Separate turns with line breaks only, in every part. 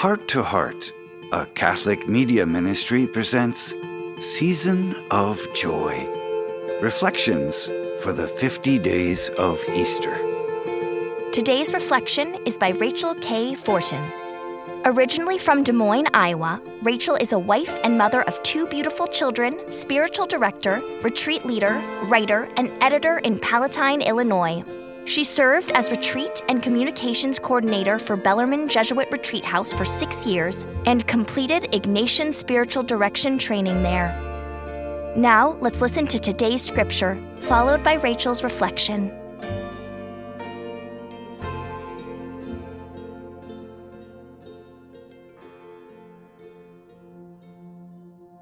Heart to Heart, a Catholic media ministry, presents Season of Joy Reflections for the 50 Days of Easter.
Today's reflection is by Rachel K. Forton. Originally from Des Moines, Iowa, Rachel is a wife and mother of two beautiful children, spiritual director, retreat leader, writer, and editor in Palatine, Illinois. She served as retreat and communications coordinator for Bellarmine Jesuit Retreat House for six years and completed Ignatian spiritual direction training there. Now, let's listen to today's scripture, followed by Rachel's reflection.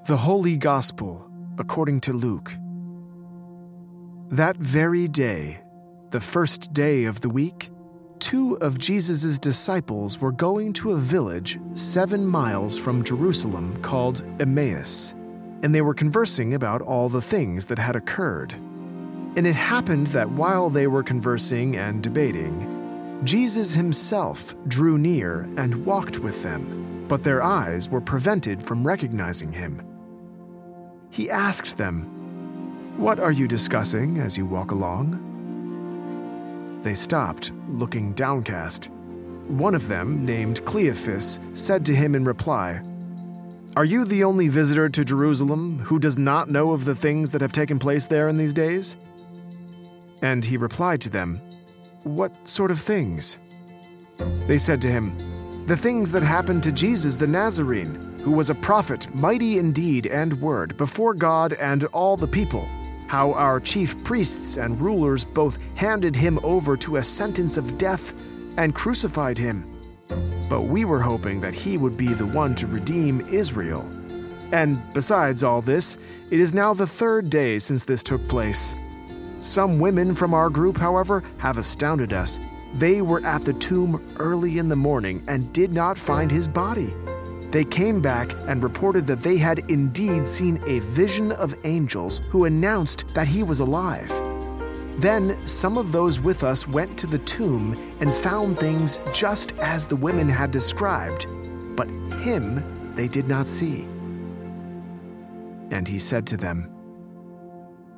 The Holy Gospel according to Luke. That very day, the first day of the week, two of Jesus' disciples were going to a village seven miles from Jerusalem called Emmaus, and they were conversing about all the things that had occurred. And it happened that while they were conversing and debating, Jesus himself drew near and walked with them, but their eyes were prevented from recognizing him. He asked them, What are you discussing as you walk along? They stopped, looking downcast. One of them, named Cleophas, said to him in reply, Are you the only visitor to Jerusalem who does not know of the things that have taken place there in these days? And he replied to them, What sort of things? They said to him, The things that happened to Jesus the Nazarene, who was a prophet, mighty in deed and word, before God and all the people how our chief priests and rulers both handed him over to a sentence of death and crucified him. But we were hoping that he would be the one to redeem Israel. And besides all this, it is now the third day since this took place. Some women from our group, however, have astounded us. They were at the tomb early in the morning and did not find his body. They came back and reported that they had indeed seen a vision of angels who announced that he was alive. Then some of those with us went to the tomb and found things just as the women had described, but him they did not see. And he said to them,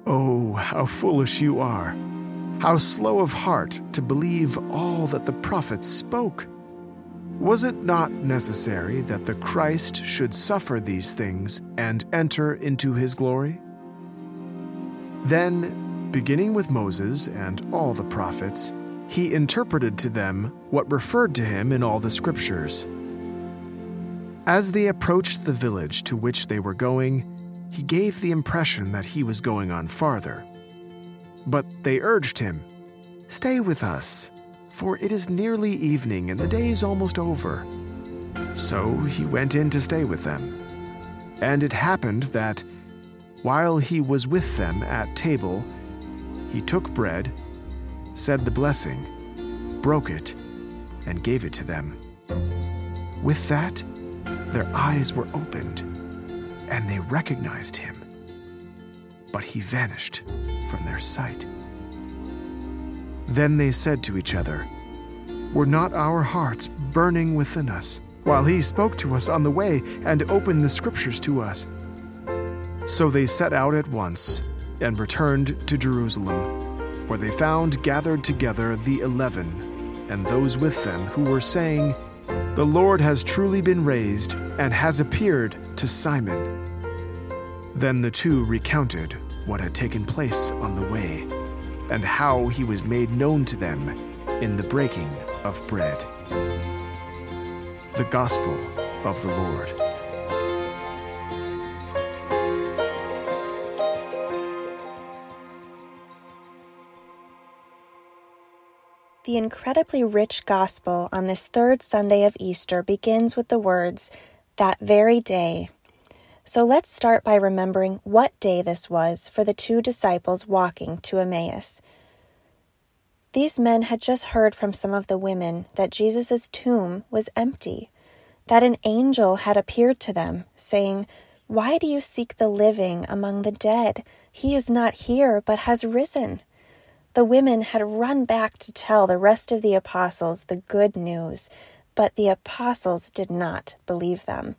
Oh, how foolish you are! How slow of heart to believe all that the prophets spoke! Was it not necessary that the Christ should suffer these things and enter into his glory? Then, beginning with Moses and all the prophets, he interpreted to them what referred to him in all the scriptures. As they approached the village to which they were going, he gave the impression that he was going on farther. But they urged him, Stay with us for it is nearly evening and the day is almost over. So he went in to stay with them. And it happened that, while he was with them at table, he took bread, said the blessing, broke it, and gave it to them. With that, their eyes were opened, and they recognized him. But he vanished from their sight. Then they said to each other, Were not our hearts burning within us while he spoke to us on the way and opened the scriptures to us? So they set out at once and returned to Jerusalem, where they found gathered together the eleven and those with them who were saying, The Lord has truly been raised and has appeared to Simon. Then the two recounted what had taken place on the way and how he was made known to them in the breaking of bread. The Gospel of the Lord.
The incredibly rich gospel on this third Sunday of Easter begins with the words, that very day. So let's start by remembering what day this was for the two disciples walking to Emmaus. These men had just heard from some of the women that Jesus' tomb was empty, that an angel had appeared to them, saying, Why do you seek the living among the dead? He is not here, but has risen. The women had run back to tell the rest of the apostles the good news but the apostles did not believe them.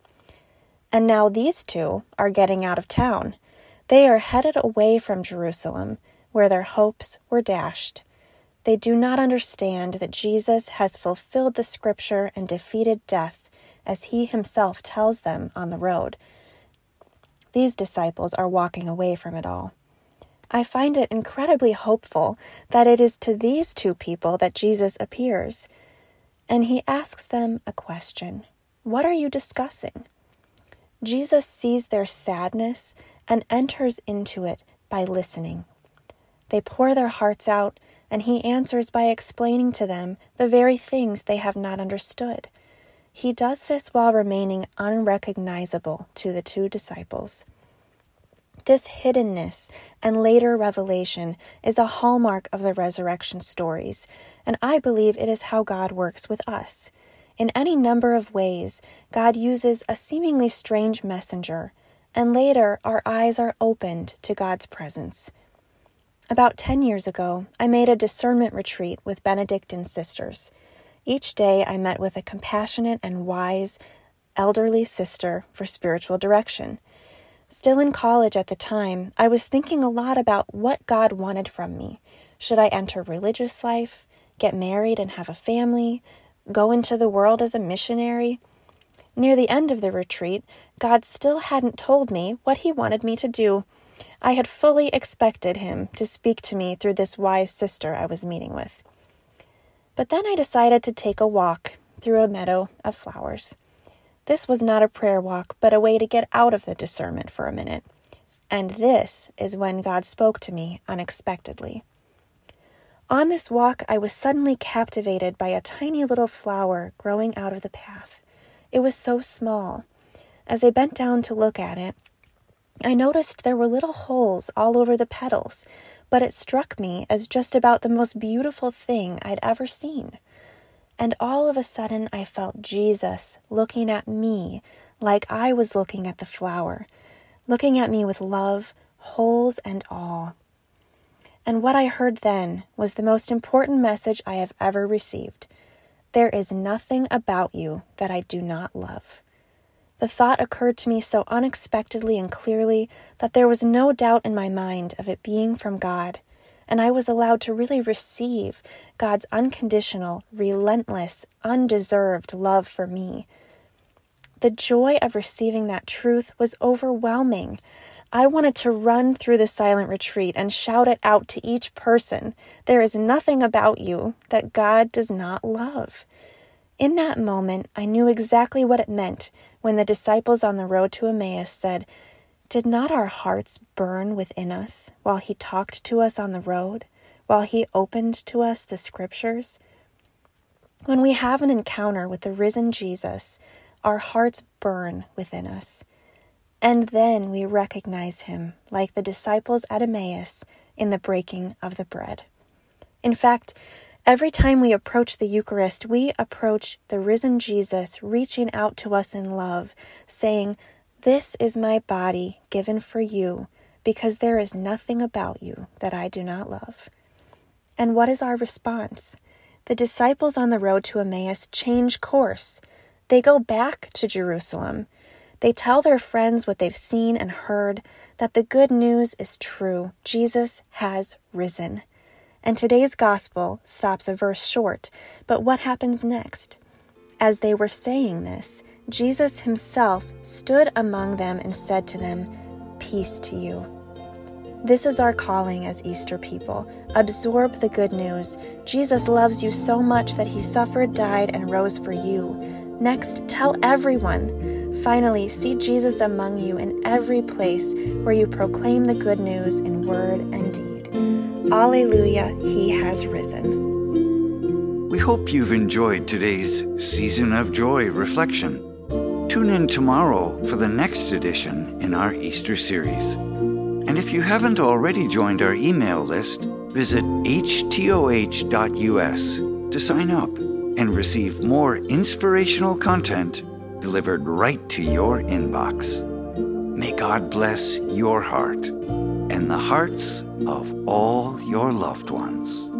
And now these two are getting out of town. They are headed away from Jerusalem, where their hopes were dashed. They do not understand that Jesus has fulfilled the scripture and defeated death, as he himself tells them on the road. These disciples are walking away from it all. I find it incredibly hopeful that it is to these two people that Jesus appears. And he asks them a question What are you discussing? Jesus sees their sadness and enters into it by listening. They pour their hearts out, and he answers by explaining to them the very things they have not understood. He does this while remaining unrecognizable to the two disciples. This hiddenness and later revelation is a hallmark of the resurrection stories, and I believe it is how God works with us. In any number of ways, God uses a seemingly strange messenger, and later our eyes are opened to God's presence. About 10 years ago, I made a discernment retreat with Benedictine sisters. Each day, I met with a compassionate and wise elderly sister for spiritual direction. Still in college at the time, I was thinking a lot about what God wanted from me. Should I enter religious life, get married and have a family, go into the world as a missionary? Near the end of the retreat, God still hadn't told me what He wanted me to do. I had fully expected him to speak to me through this wise sister I was meeting with. But then I decided to take a walk through a meadow of flowers. This was not a prayer walk, but a way to get out of the discernment for a minute. And this is when God spoke to me unexpectedly. On this walk, I was suddenly captivated by a tiny little flower growing out of the path. It was so small. As I bent down to look at it, I noticed there were little holes all over the petals, but it struck me as just about the most beautiful thing I'd ever seen. And all of a sudden, I felt Jesus looking at me like I was looking at the flower, looking at me with love, holes and all. And what I heard then was the most important message I have ever received. There is nothing about you that I do not love. The thought occurred to me so unexpectedly and clearly that there was no doubt in my mind of it being from God, and I was allowed to really receive God's unconditional, relentless, undeserved love for me. The joy of receiving that truth was overwhelming. I wanted to run through the silent retreat and shout it out to each person There is nothing about you that God does not love. In that moment, I knew exactly what it meant when the disciples on the road to Emmaus said, Did not our hearts burn within us while he talked to us on the road, while he opened to us the scriptures? When we have an encounter with the risen Jesus, our hearts burn within us. And then we recognize him, like the disciples at Emmaus, in the breaking of the bread. In fact, Every time we approach the Eucharist, we approach the risen Jesus reaching out to us in love, saying, This is my body given for you, because there is nothing about you that I do not love. And what is our response? The disciples on the road to Emmaus change course. They go back to Jerusalem. They tell their friends what they've seen and heard that the good news is true. Jesus has risen. And today's gospel stops a verse short. But what happens next? As they were saying this, Jesus himself stood among them and said to them, Peace to you. This is our calling as Easter people. Absorb the good news. Jesus loves you so much that he suffered, died, and rose for you. Next, tell everyone. Finally, see Jesus among you in every place where you proclaim the good news in word and deed. Alleluia, he has risen.
We hope you've enjoyed today's Season of Joy reflection. Tune in tomorrow for the next edition in our Easter series. And if you haven't already joined our email list, visit htoh.us to sign up and receive more inspirational content delivered right to your inbox. May God bless your heart and the hearts of all your loved ones.